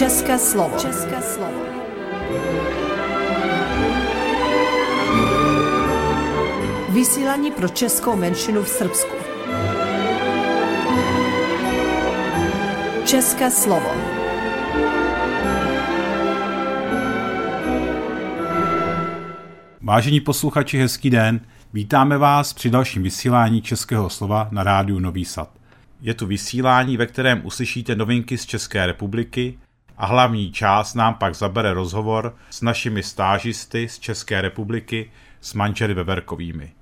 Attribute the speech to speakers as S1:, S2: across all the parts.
S1: České slovo. České slovo. Vysílání pro českou menšinu v Srbsku. České slovo.
S2: Vážení posluchači, hezký den. Vítáme vás při dalším vysílání Českého slova na rádiu Nový Sad. Je tu vysílání, ve kterém uslyšíte novinky z České republiky a hlavní část nám pak zabere rozhovor s našimi stážisty z České republiky s manželi Veverkovými.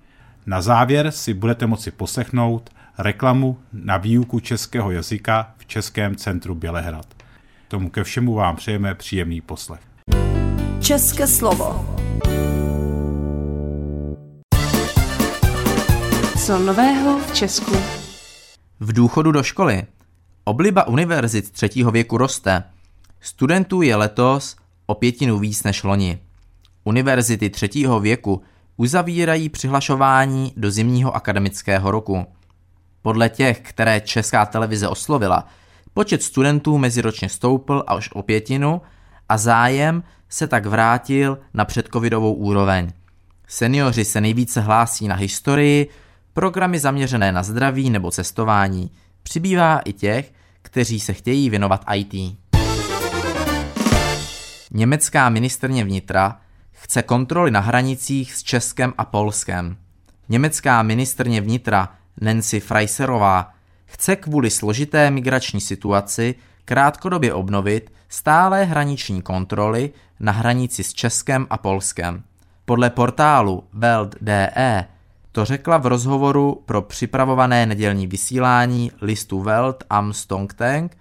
S2: Na závěr si budete moci poslechnout reklamu na výuku českého jazyka v Českém centru Bělehrad. Tomu ke všemu vám přejeme příjemný poslech.
S1: České slovo.
S3: Co nového v Česku?
S4: V důchodu do školy. Obliba univerzit třetího věku roste. Studentů je letos o pětinu víc než loni. Univerzity třetího věku uzavírají přihlašování do zimního akademického roku. Podle těch, které česká televize oslovila, počet studentů meziročně stoupl až o pětinu a zájem se tak vrátil na předcovidovou úroveň. Seniori se nejvíce hlásí na historii, programy zaměřené na zdraví nebo cestování. Přibývá i těch, kteří se chtějí věnovat IT. Německá ministrně vnitra chce kontroly na hranicích s Českem a Polskem. Německá ministrně vnitra Nancy Freiserová chce kvůli složité migrační situaci krátkodobě obnovit stále hraniční kontroly na hranici s Českem a Polskem. Podle portálu Welt.de to řekla v rozhovoru pro připravované nedělní vysílání listu Welt am Stongtank.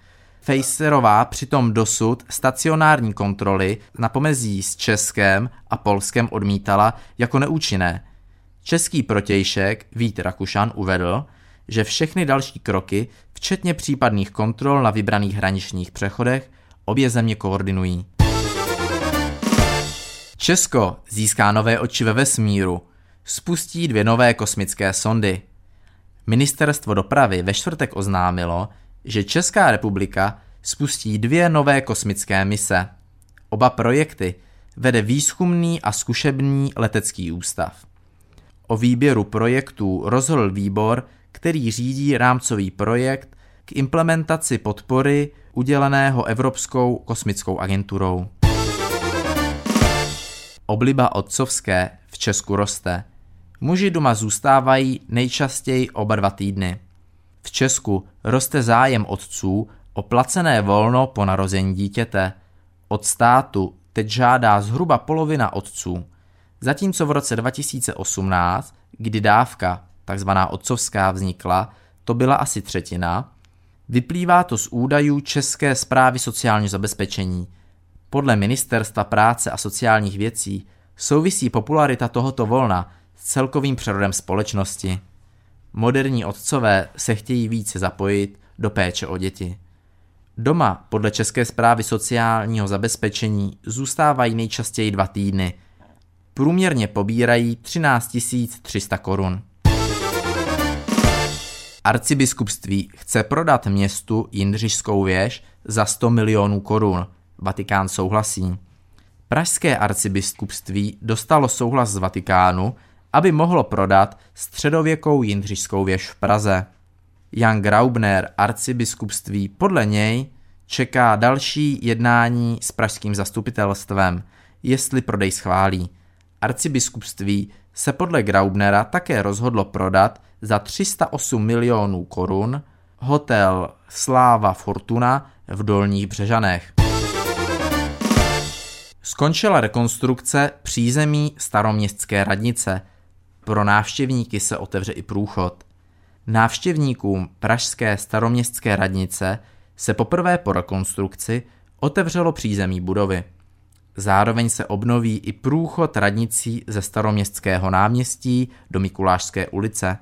S4: Fejserová přitom dosud stacionární kontroly na pomezí s Českem a Polskem odmítala jako neúčinné. Český protějšek Vít Rakušan uvedl, že všechny další kroky, včetně případných kontrol na vybraných hraničních přechodech, obě země koordinují. Česko získá nové oči ve vesmíru – spustí dvě nové kosmické sondy. Ministerstvo dopravy ve čtvrtek oznámilo, že Česká republika spustí dvě nové kosmické mise. Oba projekty vede výzkumný a zkušební letecký ústav. O výběru projektů rozhodl výbor, který řídí rámcový projekt k implementaci podpory uděleného Evropskou kosmickou agenturou. Obliba otcovské v Česku roste – Muži doma zůstávají nejčastěji oba dva týdny. V Česku roste zájem otců o placené volno po narození dítěte. Od státu teď žádá zhruba polovina otců, zatímco v roce 2018, kdy dávka, takzvaná otcovská, vznikla, to byla asi třetina, vyplývá to z údajů České zprávy sociálního zabezpečení. Podle Ministerstva práce a sociálních věcí souvisí popularita tohoto volna s celkovým přerodem společnosti. Moderní otcové se chtějí více zapojit do péče o děti. Doma podle České zprávy sociálního zabezpečení zůstávají nejčastěji dva týdny. Průměrně pobírají 13 300 korun. Arcibiskupství chce prodat městu Jindřišskou věž za 100 milionů korun. Vatikán souhlasí. Pražské arcibiskupství dostalo souhlas z Vatikánu, aby mohlo prodat středověkou Jindřišskou věž v Praze. Jan Graubner, arcibiskupství, podle něj čeká další jednání s pražským zastupitelstvem, jestli prodej schválí. Arcibiskupství se podle Graubnera také rozhodlo prodat za 308 milionů korun hotel Sláva Fortuna v Dolních Břežanech. Skončila rekonstrukce přízemí staroměstské radnice – pro návštěvníky se otevře i průchod. Návštěvníkům Pražské staroměstské radnice se poprvé po rekonstrukci otevřelo přízemí budovy. Zároveň se obnoví i průchod radnicí ze staroměstského náměstí do Mikulášské ulice.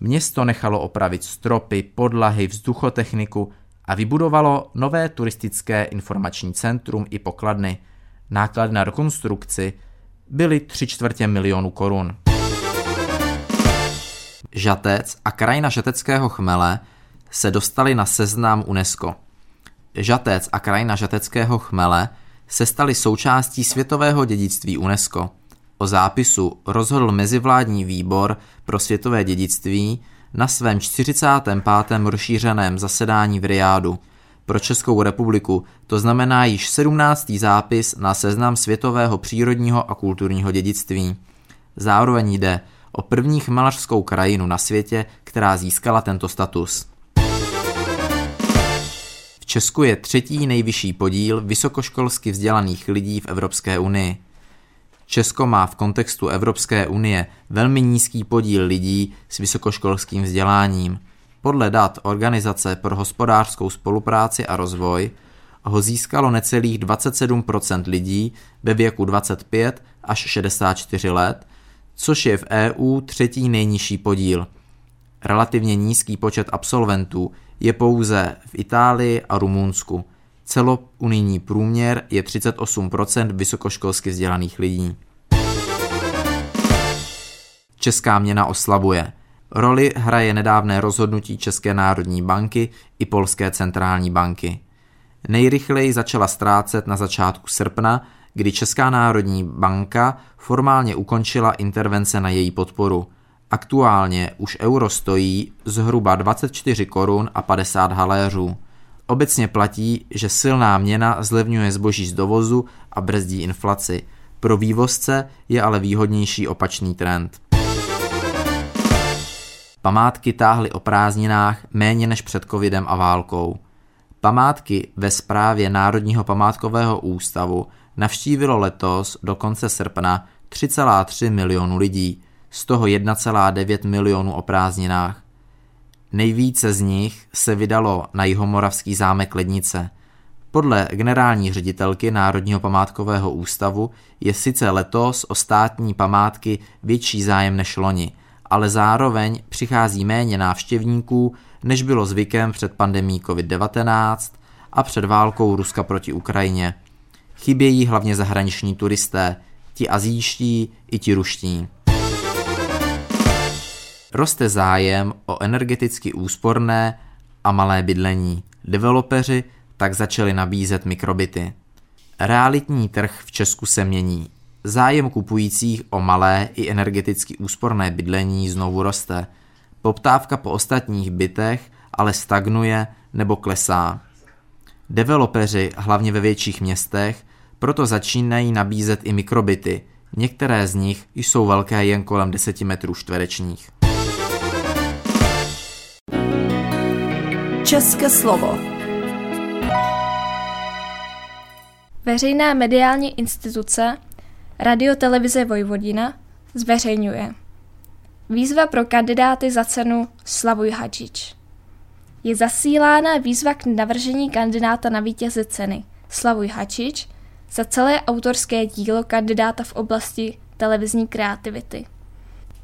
S4: Město nechalo opravit stropy, podlahy, vzduchotechniku a vybudovalo nové turistické informační centrum i pokladny. Náklady na rekonstrukci byly 3 čtvrtě milionu korun. Žatec a krajina žateckého chmele se dostali na seznam UNESCO. Žatec a krajina žateckého chmele se staly součástí světového dědictví UNESCO. O zápisu rozhodl Mezivládní výbor pro světové dědictví na svém 45. rozšířeném zasedání v Riádu. Pro Českou republiku to znamená již 17. zápis na seznam světového přírodního a kulturního dědictví. Zároveň jde o první chmelařskou krajinu na světě, která získala tento status. V Česku je třetí nejvyšší podíl vysokoškolsky vzdělaných lidí v Evropské unii. Česko má v kontextu Evropské unie velmi nízký podíl lidí s vysokoškolským vzděláním. Podle dat Organizace pro hospodářskou spolupráci a rozvoj ho získalo necelých 27% lidí ve věku 25 až 64 let, což je v EU třetí nejnižší podíl. Relativně nízký počet absolventů je pouze v Itálii a Rumunsku. Celounijní průměr je 38% vysokoškolsky vzdělaných lidí. Česká měna oslabuje. Roli hraje nedávné rozhodnutí České národní banky i Polské centrální banky. Nejrychleji začala ztrácet na začátku srpna, kdy Česká národní banka formálně ukončila intervence na její podporu. Aktuálně už euro stojí zhruba 24 korun a 50 haléřů. Obecně platí, že silná měna zlevňuje zboží z dovozu a brzdí inflaci. Pro vývozce je ale výhodnější opačný trend. Památky táhly o prázdninách méně než před covidem a válkou. Památky ve správě Národního památkového ústavu navštívilo letos do konce srpna 3,3 milionu lidí, z toho 1,9 milionu o prázdninách. Nejvíce z nich se vydalo na jihomoravský zámek Lednice. Podle generální ředitelky Národního památkového ústavu je sice letos o státní památky větší zájem než loni, ale zároveň přichází méně návštěvníků, než bylo zvykem před pandemí COVID-19 a před válkou Ruska proti Ukrajině. Chybějí hlavně zahraniční turisté, ti azijští i ti ruští. Roste zájem o energeticky úsporné a malé bydlení. Developeři tak začali nabízet mikrobyty. Realitní trh v Česku se mění. Zájem kupujících o malé i energeticky úsporné bydlení znovu roste. Poptávka po ostatních bytech ale stagnuje nebo klesá. Developeři, hlavně ve větších městech, proto začínají nabízet i mikrobyty. Některé z nich jsou velké jen kolem 10 metrů čtverečních.
S1: České slovo.
S5: Veřejná mediální instituce Radiotelevize Vojvodina zveřejňuje Výzva pro kandidáty za cenu Slavuj Hadžič. Je zasílána výzva k navržení kandidáta na vítěze ceny Slavuj Hadžič za celé autorské dílo kandidáta v oblasti televizní kreativity.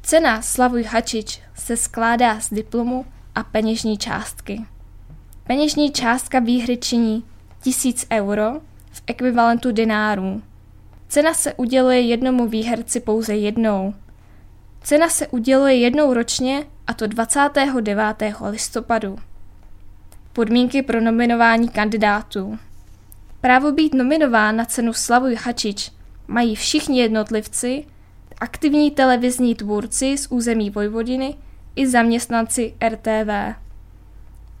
S5: Cena Slavuj Hačič se skládá z diplomu a peněžní částky. Peněžní částka výhry činí 1000 euro v ekvivalentu dinárů. Cena se uděluje jednomu výherci pouze jednou. Cena se uděluje jednou ročně a to 29. listopadu. Podmínky pro nominování kandidátů. Právo být nominován na cenu Slavuj Hačič mají všichni jednotlivci, aktivní televizní tvůrci z území Vojvodiny i zaměstnanci RTV.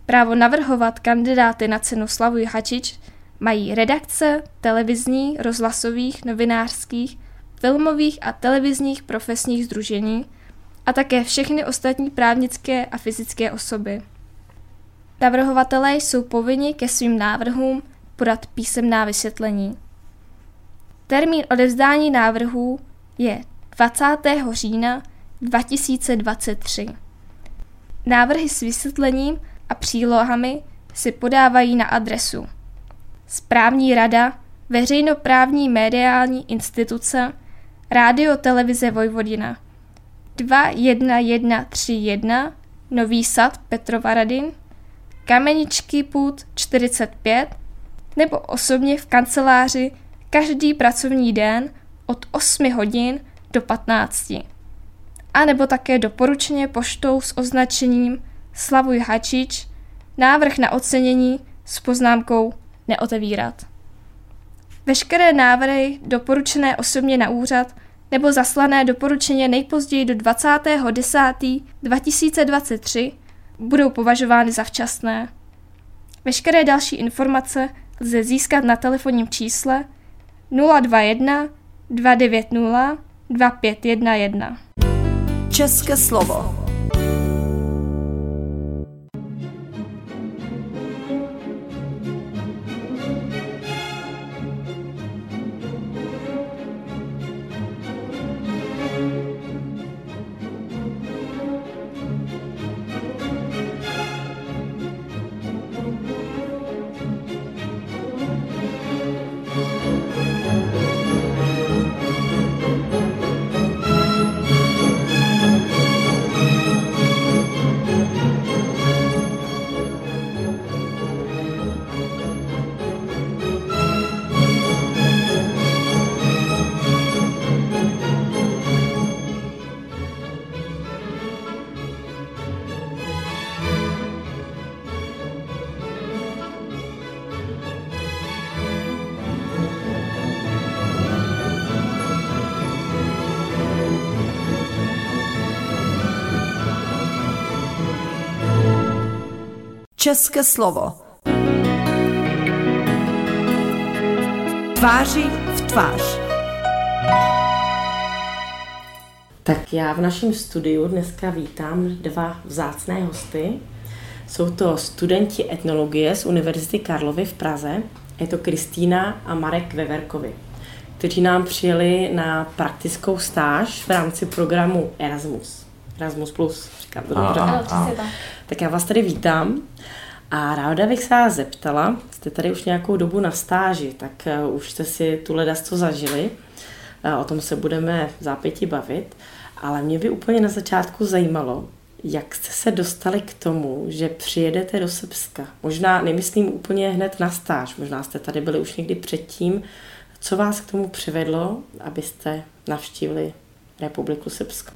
S5: Právo navrhovat kandidáty na cenu Slavuj Hačič mají redakce televizní, rozhlasových, novinářských, filmových a televizních profesních združení a také všechny ostatní právnické a fyzické osoby. Navrhovatelé jsou povinni ke svým návrhům podat písemná vysvětlení. Termín odevzdání návrhů je 20. října 2023. Návrhy s vysvětlením a přílohami si podávají na adresu Správní rada veřejnoprávní mediální instituce Rádio Televize Vojvodina 21131 Nový sad Petrova Radin Kameničky půd 45 nebo osobně v kanceláři každý pracovní den od 8 hodin do 15. A nebo také doporučeně poštou s označením Slavuj Hačič návrh na ocenění s poznámkou neotevírat. Veškeré návrhy doporučené osobně na úřad nebo zaslané doporučeně nejpozději do 20.10.2023 budou považovány za včasné. Veškeré další informace lze získat na telefonním čísle 021 290 2511.
S1: České slovo. České slovo. Tváři v tvář.
S6: Tak já v našem studiu dneska vítám dva vzácné hosty. Jsou to studenti etnologie z Univerzity Karlovy v Praze. Je to Kristýna a Marek Veverkovi, kteří nám přijeli na praktickou stáž v rámci programu Erasmus. Erasmus+, plus, říkám to dobře. Tak já vás tady vítám. A ráda bych se vás zeptala, jste tady už nějakou dobu na stáži, tak uh, už jste si tu ledasto zažili, uh, o tom se budeme v zápěti bavit, ale mě by úplně na začátku zajímalo, jak jste se dostali k tomu, že přijedete do Srbska? Možná nemyslím úplně hned na stáž, možná jste tady byli už někdy předtím. Co vás k tomu přivedlo, abyste navštívili Republiku Srbsko?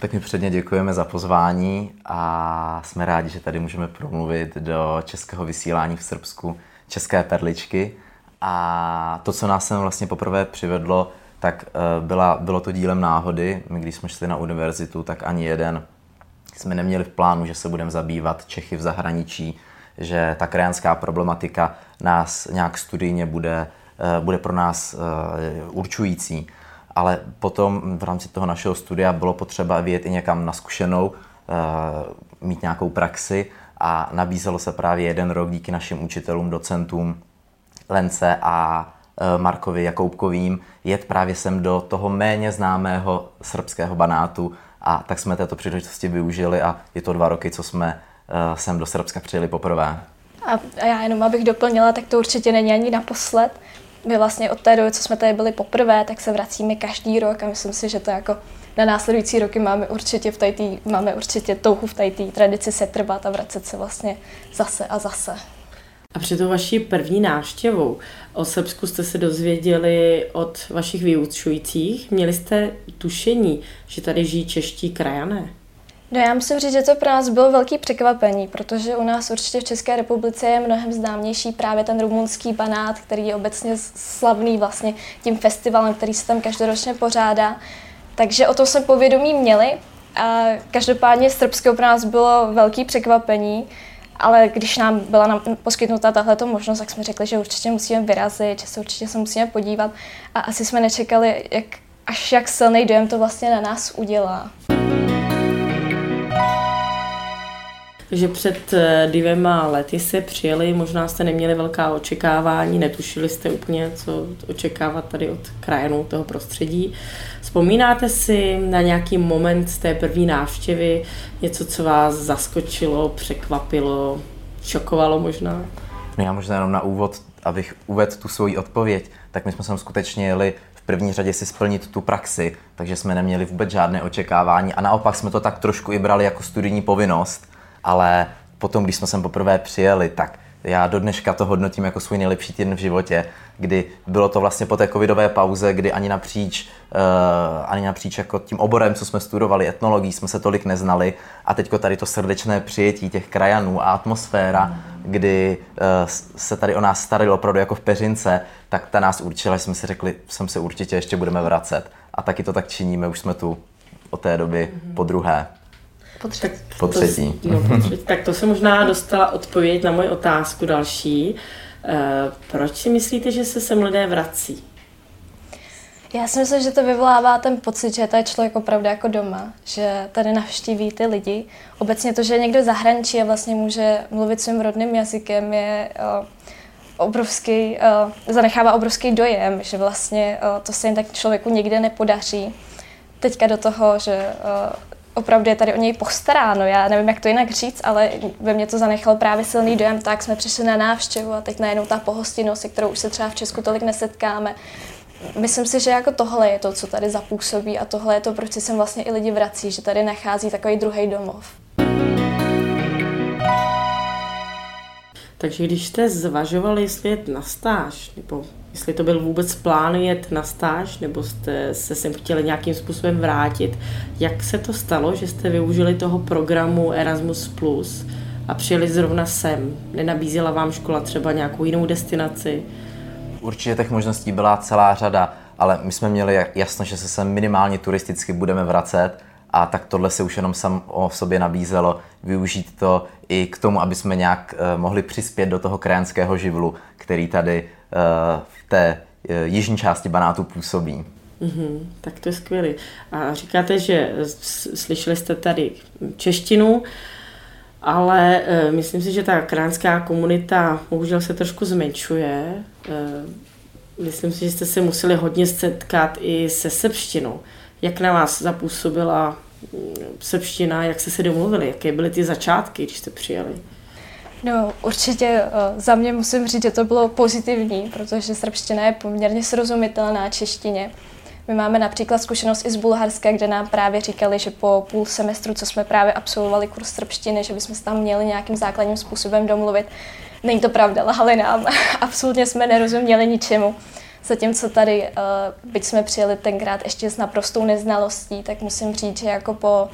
S7: Tak my předně děkujeme za pozvání a jsme rádi, že tady můžeme promluvit do českého vysílání v Srbsku České perličky. A to, co nás sem vlastně poprvé přivedlo, tak eh, byla, bylo to dílem náhody. My, když jsme šli na univerzitu, tak ani jeden jsme neměli v plánu, že se budeme zabývat Čechy v zahraničí, že ta krajanská problematika nás nějak studijně bude, eh, bude pro nás eh, určující ale potom v rámci toho našeho studia bylo potřeba vyjet i někam na zkušenou, eh, mít nějakou praxi a nabízelo se právě jeden rok díky našim učitelům, docentům Lence a eh, Markovi Jakoubkovým jet právě sem do toho méně známého srbského banátu a tak jsme této příležitosti využili a je to dva roky, co jsme eh, sem do Srbska přijeli poprvé.
S5: A já jenom abych doplnila, tak to určitě není ani naposled my vlastně od té doby, co jsme tady byli poprvé, tak se vracíme každý rok a myslím si, že to jako na následující roky máme určitě, v tajtý, máme určitě touhu v té tradici se trvat a vracet se vlastně zase a zase.
S6: A před tou vaší první návštěvou o Srbsku jste se dozvěděli od vašich vyučujících. Měli jste tušení, že tady žijí čeští krajané?
S5: No já musím říct, že to pro nás bylo velký překvapení, protože u nás určitě v České republice je mnohem známější právě ten rumunský banát, který je obecně slavný vlastně tím festivalem, který se tam každoročně pořádá. Takže o to jsme povědomí měli a každopádně Srbsko pro nás bylo velký překvapení, ale když nám byla nám poskytnuta tahle možnost, tak jsme řekli, že určitě musíme vyrazit, že se určitě se musíme podívat a asi jsme nečekali, jak, až jak silný dojem to vlastně na nás udělá.
S6: Že před eh, dvěma lety se přijeli, možná jste neměli velká očekávání, netušili jste úplně, co očekávat tady od krajanů toho prostředí. Vzpomínáte si na nějaký moment z té první návštěvy, něco, co vás zaskočilo, překvapilo, šokovalo možná?
S7: No já možná jenom na úvod, abych uvedl tu svoji odpověď, tak my jsme sem skutečně jeli v první řadě si splnit tu praxi, takže jsme neměli vůbec žádné očekávání a naopak jsme to tak trošku i brali jako studijní povinnost, ale potom, když jsme sem poprvé přijeli, tak já do dneška to hodnotím jako svůj nejlepší týden v životě, kdy bylo to vlastně po té covidové pauze, kdy ani napříč, uh, ani napříč jako tím oborem, co jsme studovali, etnologií, jsme se tolik neznali a teďko tady to srdečné přijetí těch krajanů a atmosféra, mm. kdy uh, se tady o nás starali opravdu jako v peřince, tak ta nás určila, jsme si řekli, sem se určitě ještě budeme vracet. A taky to tak činíme, už jsme tu od té doby mm. po druhé.
S5: Po třetí.
S7: Tak po třetí.
S6: To, no, po třetí. tak to se možná dostala odpověď na moji otázku další. E, proč si myslíte, že se sem lidé vrací?
S5: Já si myslím, že to vyvolává ten pocit, že to je člověk opravdu jako doma, že tady navštíví ty lidi. Obecně to, že někdo zahraničí a vlastně může mluvit svým rodným jazykem, je uh, obrovský, uh, zanechává obrovský dojem, že vlastně uh, to se jen tak člověku nikde nepodaří. Teďka do toho, že opravdu je tady o něj postaráno. Já nevím, jak to jinak říct, ale ve mně to zanechalo právě silný dojem, tak jsme přišli na návštěvu a teď najednou ta pohostinnost, se kterou už se třeba v Česku tolik nesetkáme. Myslím si, že jako tohle je to, co tady zapůsobí a tohle je to, proč si sem vlastně i lidi vrací, že tady nachází takový druhý domov.
S6: Takže když jste zvažovali, jestli jet na stáž, nebo jestli to byl vůbec plán jet na stáž, nebo jste se sem chtěli nějakým způsobem vrátit, jak se to stalo, že jste využili toho programu Erasmus+, Plus a přijeli zrovna sem? Nenabízela vám škola třeba nějakou jinou destinaci?
S7: Určitě těch možností byla celá řada, ale my jsme měli jasno, že se sem minimálně turisticky budeme vracet a tak tohle se už jenom sam o sobě nabízelo, využít to i k tomu, aby jsme nějak uh, mohli přispět do toho krajanského živlu, který tady uh, v té uh, jižní části Banátu působí.
S6: Mm-hmm, tak to je skvělé. A říkáte, že slyšeli jste tady češtinu, ale myslím si, že ta krajanská komunita bohužel se trošku zmenšuje. Myslím si, že jste se museli hodně setkat i se srbštinou. Jak na vás zapůsobila mm, srbština, jak jste se domluvili, jaké byly ty začátky, když jste přijeli?
S5: No, určitě uh, za mě musím říct, že to bylo pozitivní, protože srbština je poměrně srozumitelná češtině. My máme například zkušenost i z Bulharska, kde nám právě říkali, že po půl semestru, co jsme právě absolvovali kurz srbštiny, že bychom se tam měli nějakým základním způsobem domluvit. Není to pravda, lhali nám. Absolutně jsme nerozuměli ničemu. Zatímco tady, eh, byť jsme přijeli tenkrát ještě s naprostou neznalostí, tak musím říct, že jako po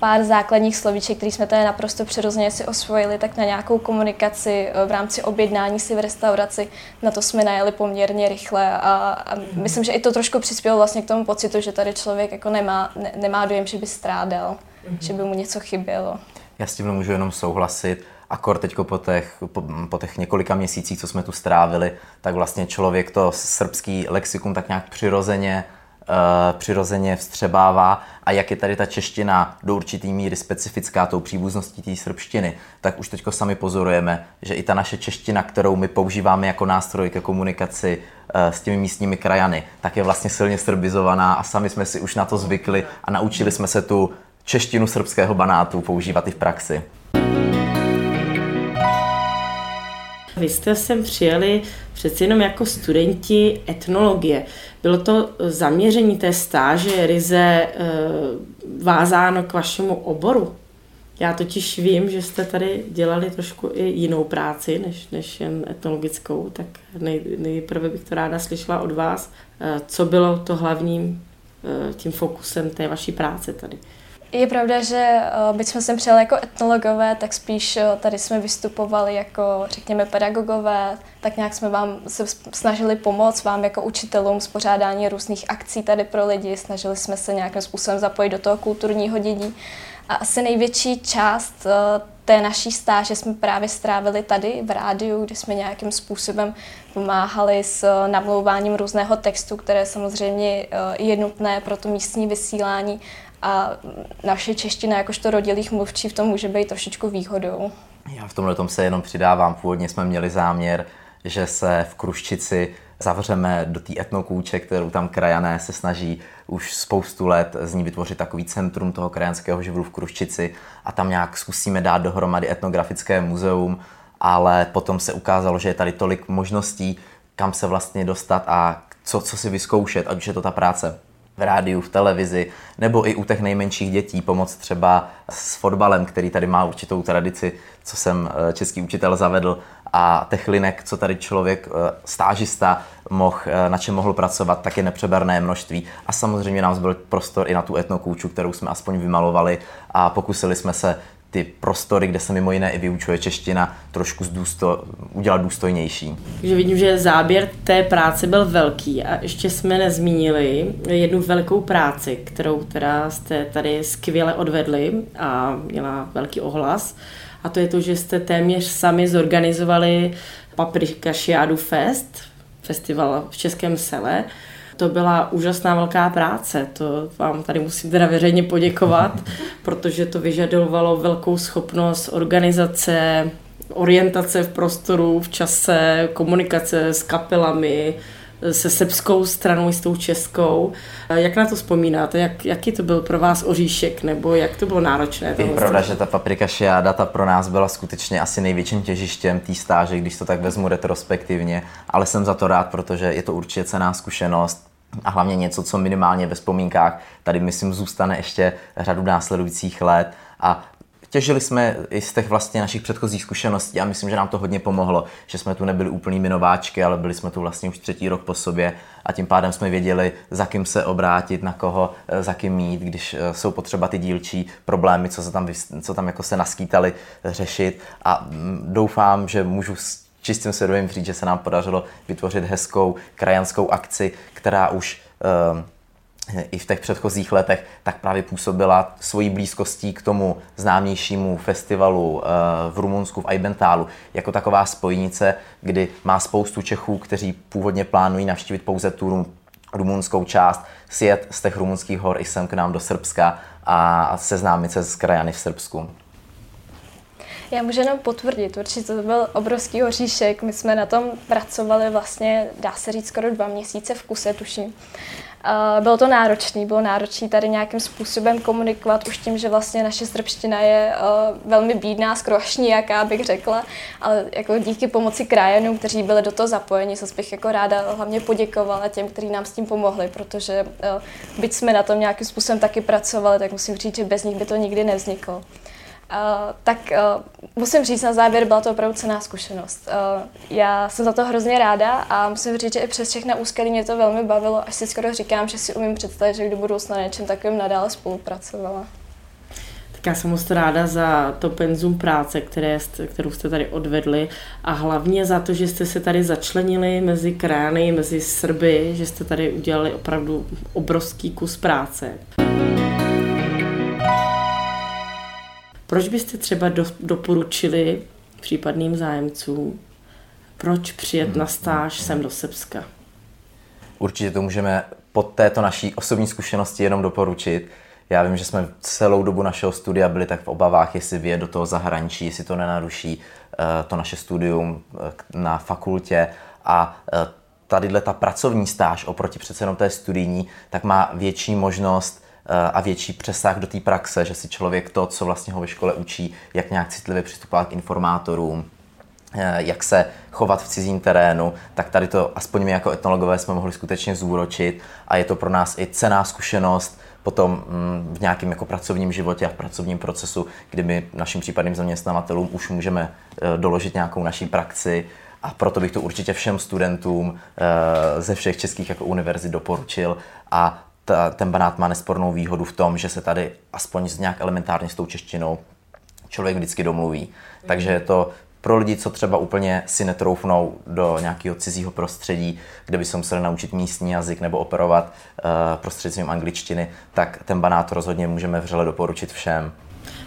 S5: pár základních slovíček, které jsme tady naprosto přirozeně si osvojili, tak na nějakou komunikaci eh, v rámci objednání si v restauraci, na to jsme najeli poměrně rychle a, a myslím, že i to trošku přispělo vlastně k tomu pocitu, že tady člověk jako nemá, ne, nemá dojem, že by strádal, mm-hmm. že by mu něco chybělo.
S7: Já s tím můžu jenom souhlasit akor teď po těch, po, po těch několika měsících, co jsme tu strávili, tak vlastně člověk to srbský lexikum tak nějak přirozeně uh, přirozeně vstřebává a jak je tady ta čeština do určitý míry specifická tou příbuzností té srbštiny, tak už teď sami pozorujeme, že i ta naše čeština, kterou my používáme jako nástroj ke komunikaci uh, s těmi místními krajany, tak je vlastně silně srbizovaná a sami jsme si už na to zvykli a naučili jsme se tu češtinu srbského banátu používat i v praxi.
S6: Vy jste sem přijeli přeci jenom jako studenti etnologie. Bylo to zaměření té stáže ryze e, vázáno k vašemu oboru? Já totiž vím, že jste tady dělali trošku i jinou práci, než, než jen etnologickou, tak nej, nejprve bych to ráda slyšela od vás, e, co bylo to hlavním e, tím fokusem té vaší práce tady.
S5: Je pravda, že eh, byť jsme sem přijeli jako etnologové, tak spíš eh, tady jsme vystupovali jako, řekněme, pedagogové, tak nějak jsme vám se snažili pomoct vám jako učitelům s pořádání různých akcí tady pro lidi, snažili jsme se nějakým způsobem zapojit do toho kulturního dění. A asi největší část eh, té naší stáže jsme právě strávili tady v rádiu, kde jsme nějakým způsobem pomáhali s namlouváním různého textu, které samozřejmě je nutné pro to místní vysílání a naše čeština jakožto rodilých mluvčí v tom může být trošičku výhodou.
S7: Já v tomhle tom se jenom přidávám. Původně jsme měli záměr, že se v Kruščici zavřeme do té etnokůče, kterou tam krajané se snaží už spoustu let z ní vytvořit takový centrum toho krajanského živlu v Kruščici a tam nějak zkusíme dát dohromady etnografické muzeum, ale potom se ukázalo, že je tady tolik možností, kam se vlastně dostat a co, co si vyzkoušet, ať už je to ta práce v rádiu, v televizi, nebo i u těch nejmenších dětí pomoct třeba s fotbalem, který tady má určitou tradici, co jsem eh, český učitel zavedl a těch linek, co tady člověk, eh, stážista, mohl, na čem mohl pracovat, tak je nepřeberné množství. A samozřejmě nám byl prostor i na tu etnokůču, kterou jsme aspoň vymalovali a pokusili jsme se ty prostory, kde se mimo jiné i vyučuje čeština, trošku zdůsto, udělat důstojnější.
S6: Takže vidím, že záběr té práce byl velký a ještě jsme nezmínili jednu velkou práci, kterou teda jste tady skvěle odvedli a měla velký ohlas. A to je to, že jste téměř sami zorganizovali Paprika Šiádu Fest, festival v Českém sele to byla úžasná velká práce. To vám tady musím teda veřejně poděkovat, protože to vyžadovalo velkou schopnost organizace, orientace v prostoru, v čase, komunikace s kapelami, se srbskou stranou i s tou českou. Jak na to vzpomínáte? Jak, jaký to byl pro vás oříšek? Nebo jak to bylo náročné?
S7: Je pravda, že ta paprika šiáda ta pro nás byla skutečně asi největším těžištěm té stáže, když to tak vezmu retrospektivně, ale jsem za to rád, protože je to určitě cená zkušenost a hlavně něco, co minimálně ve vzpomínkách tady, myslím, zůstane ještě řadu následujících let. A těžili jsme i z těch vlastně našich předchozích zkušeností a myslím, že nám to hodně pomohlo, že jsme tu nebyli úplnými nováčky, ale byli jsme tu vlastně už třetí rok po sobě a tím pádem jsme věděli, za kým se obrátit, na koho, eh, za kým mít, když eh, jsou potřeba ty dílčí problémy, co se tam, co tam jako se naskýtali řešit. A mm, doufám, že můžu čistým svědomím říct, že se nám podařilo vytvořit hezkou krajanskou akci, která už uh, i v těch předchozích letech tak právě působila svojí blízkostí k tomu známějšímu festivalu uh, v Rumunsku v Aibentálu jako taková spojnice, kdy má spoustu Čechů, kteří původně plánují navštívit pouze tu rumunskou část, sjet z těch rumunských hor i sem k nám do Srbska a seznámit se s krajany v Srbsku.
S5: Já můžu jenom potvrdit, určitě to byl obrovský oříšek. My jsme na tom pracovali vlastně, dá se říct, skoro dva měsíce v kuse, tuším. Bylo to náročné, bylo náročné tady nějakým způsobem komunikovat už tím, že vlastně naše srbština je velmi bídná, skoro až nijaká, bych řekla, ale jako díky pomoci krajanů, kteří byli do toho zapojeni, co bych jako ráda hlavně poděkovala těm, kteří nám s tím pomohli, protože byť jsme na tom nějakým způsobem taky pracovali, tak musím říct, že bez nich by to nikdy nevzniklo. Uh, tak uh, musím říct na závěr, byla to opravdu cená zkušenost. Uh, já jsem za to hrozně ráda a musím říct, že i přes všechna úskalí mě to velmi bavilo, až si skoro říkám, že si umím představit, že do budoucna na něčem takovým nadále spolupracovala.
S6: Tak já jsem moc ráda za to penzum práce, které kterou jste tady odvedli a hlavně za to, že jste se tady začlenili mezi krajany, mezi Srby, že jste tady udělali opravdu obrovský kus práce. Proč byste třeba do, doporučili případným zájemcům, proč přijet na stáž sem do Srbska?
S7: Určitě to můžeme po této naší osobní zkušenosti jenom doporučit. Já vím, že jsme celou dobu našeho studia byli tak v obavách, jestli vyje do toho zahraničí, jestli to nenaruší uh, to naše studium uh, na fakultě a uh, tadyhle ta pracovní stáž oproti přece jenom té studijní, tak má větší možnost Eh, a větší přesah do té praxe, že si člověk to, co vlastně ho ve škole učí, jak nějak citlivě přistupovat k informátorům, eh, jak se chovat v cizím terénu, tak tady to aspoň my jako etnologové jsme mohli skutečně zúročit a je to pro nás i cená zkušenost potom mm, v nějakém jako pracovním životě a v pracovním procesu, kdy my našim případným zaměstnavatelům už můžeme eh, doložit nějakou naší praxi. A proto bych to určitě všem studentům ze všech českých jako univerzit doporučil. A ta, ten Banát má nespornou výhodu v tom, že se tady aspoň z nějak elementárně s tou češtinou člověk vždycky domluví. Takže je to pro lidi, co třeba úplně si netroufnou do nějakého cizího prostředí, kde by se museli naučit místní jazyk nebo operovat uh, prostřednictvím angličtiny, tak ten banát rozhodně můžeme vřele doporučit všem.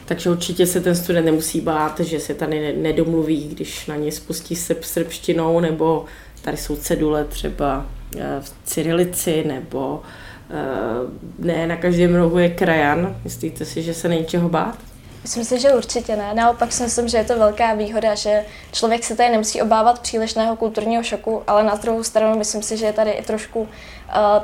S6: Takže určitě se ten student nemusí bát, že se tady nedomluví, když na ně spustí se srbštinou, nebo tady jsou cedule třeba eh, v cyrilici, nebo uh, ne na každém rohu je krajan. Myslíte si, že se není čeho bát?
S5: Myslím si, že určitě ne. Naopak si myslím, že je to velká výhoda, že člověk se tady nemusí obávat přílišného kulturního šoku, ale na druhou stranu myslím si, že je tady i trošku uh,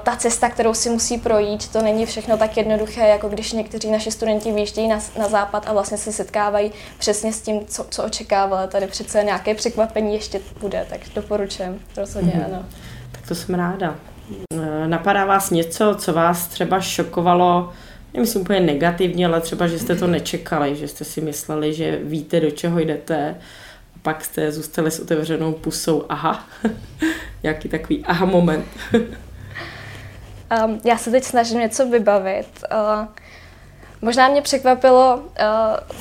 S5: ta cesta, kterou si musí projít. To není všechno tak jednoduché, jako když někteří naši studenti výjíždějí na, na západ a vlastně se setkávají přesně s tím, co, co očekávali. Tady přece nějaké překvapení ještě bude, tak doporučujem. Rozhodně mm-hmm. ano.
S6: Tak to jsem ráda. Eh, napadá vás něco, co vás třeba šokovalo, nemyslím úplně negativně, ale třeba, že jste to nečekali, že jste si mysleli, že víte, do čeho jdete, A pak jste zůstali s otevřenou pusou. Aha, nějaký takový aha moment.
S5: um, já se teď snažím něco vybavit. Uh, Možná mě překvapilo, uh,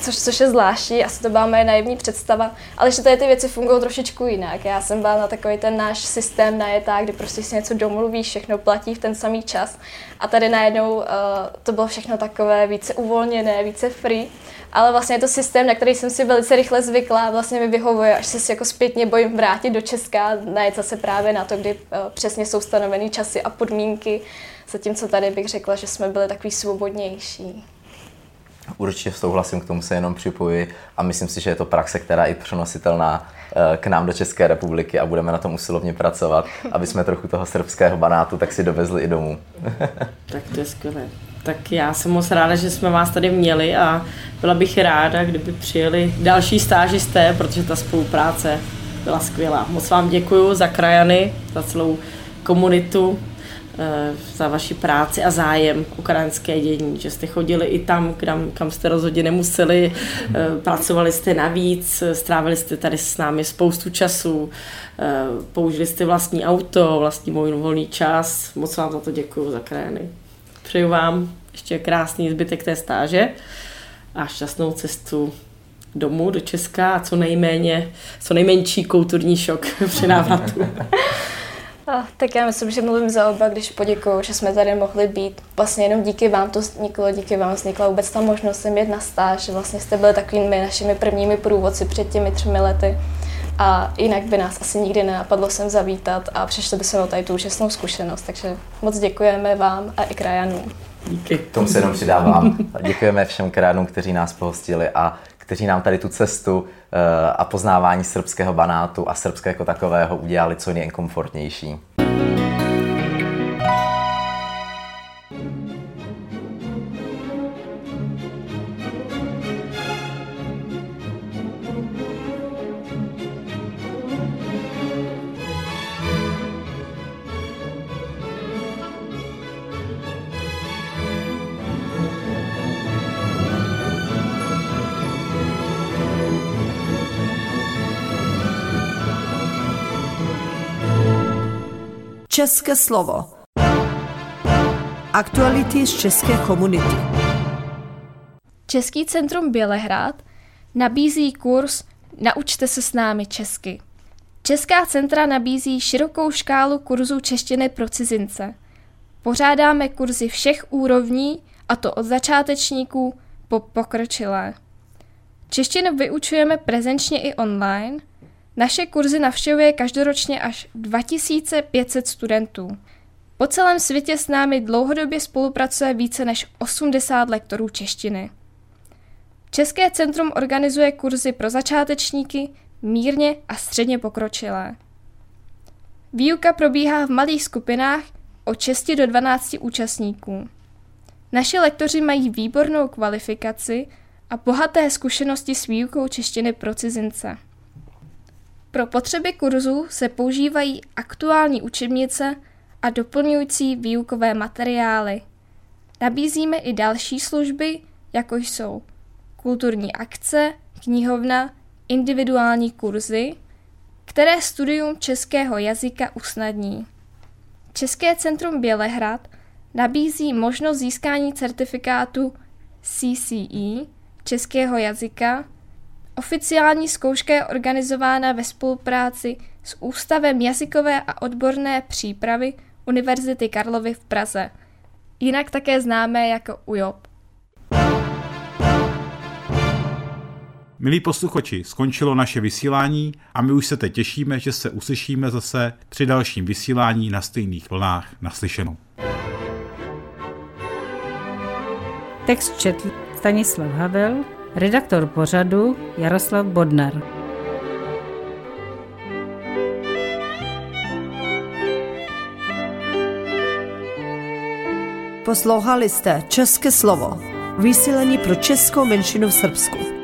S5: což, což je zvláštní, asi to byla moje naivní představa, ale že tady ty věci fungují trošičku jinak. Já jsem byla na takový ten náš systém najetá, kdy prostě si něco domluvíš, všechno platí v ten samý čas. A tady najednou uh, to bylo všechno takové více uvolněné, více free. Ale vlastně je to systém, na který jsem si velice rychle zvykla vlastně mi vyhovuje, až se si jako zpětně bojím vrátit do Česka, najet zase právě na to, kdy uh, přesně jsou stanovený časy a podmínky, zatímco tady bych řekla, že jsme byli takový svobodnější.
S7: Určitě souhlasím, k tomu se jenom připojuji a myslím si, že je to praxe, která je přenositelná eh, k nám do České republiky a budeme na tom usilovně pracovat, aby jsme trochu toho srbského banátu tak si dovezli i domů.
S6: tak to je skvělé. Tak já jsem moc ráda, že jsme vás tady měli a byla bych ráda, kdyby přijeli další stážisté, protože ta spolupráce byla skvělá. Moc vám děkuji za krajany, za celou komunitu za vaši práci a zájem o krajinské dění, že jste chodili i tam, kam, kam jste rozhodně nemuseli, eh, pracovali jste navíc, strávili jste tady s námi spoustu času, eh, použili jste vlastní auto, vlastní můj volný čas. Moc vám za to děkuji za krajiny. Přeju vám ještě krásný zbytek té stáže a šťastnou cestu domů do Česka a co nejméně, co nejmenší kulturní šok při návratu.
S5: A, tak já myslím, že mluvím za oba, když poděkuju, že jsme tady mohli být. Vlastně jenom díky vám to vzniklo, díky vám vznikla vůbec ta možnost sem jet na stáž. Vlastně jste byli takovými našimi prvními průvodci před těmi třemi lety. A jinak by nás asi nikdy nenapadlo sem zavítat a přišli by se o tady tu úžasnou zkušenost. Takže moc děkujeme vám a i krajanům.
S7: Díky. K tomu se jenom přidávám. Děkujeme všem krajanům, kteří nás pohostili a kteří nám tady tu cestu eh, a poznávání srbského banátu a srbského jako takového udělali co nejkomfortnější.
S1: České slovo. Aktuality z české komunity.
S5: Český centrum Bělehrad nabízí kurz Naučte se s námi česky. Česká centra nabízí širokou škálu kurzů češtiny pro cizince. Pořádáme kurzy všech úrovní, a to od začátečníků po pokročilé. Češtinu vyučujeme prezenčně i online – naše kurzy navštěvuje každoročně až 2500 studentů. Po celém světě s námi dlouhodobě spolupracuje více než 80 lektorů češtiny. České centrum organizuje kurzy pro začátečníky, mírně a středně pokročilé. Výuka probíhá v malých skupinách od 6 do 12 účastníků. Naši lektoři mají výbornou kvalifikaci a bohaté zkušenosti s výukou češtiny pro cizince. Pro potřeby kurzu se používají aktuální učebnice a doplňující výukové materiály. Nabízíme i další služby, jako jsou kulturní akce, knihovna, individuální kurzy, které studium českého jazyka usnadní. České centrum Bělehrad nabízí možnost získání certifikátu CCE českého jazyka Oficiální zkouška je organizována ve spolupráci s Ústavem jazykové a odborné přípravy Univerzity Karlovy v Praze, jinak také známé jako UJOP.
S2: Milí posluchači, skončilo naše vysílání a my už se teď těšíme, že se uslyšíme zase při dalším vysílání na stejných vlnách naslyšenou.
S8: Text četl Stanislav Havel, Redaktor pořadu Jaroslav Bodnar.
S1: Poslouchali jste České slovo, vysílení pro českou menšinu v Srbsku.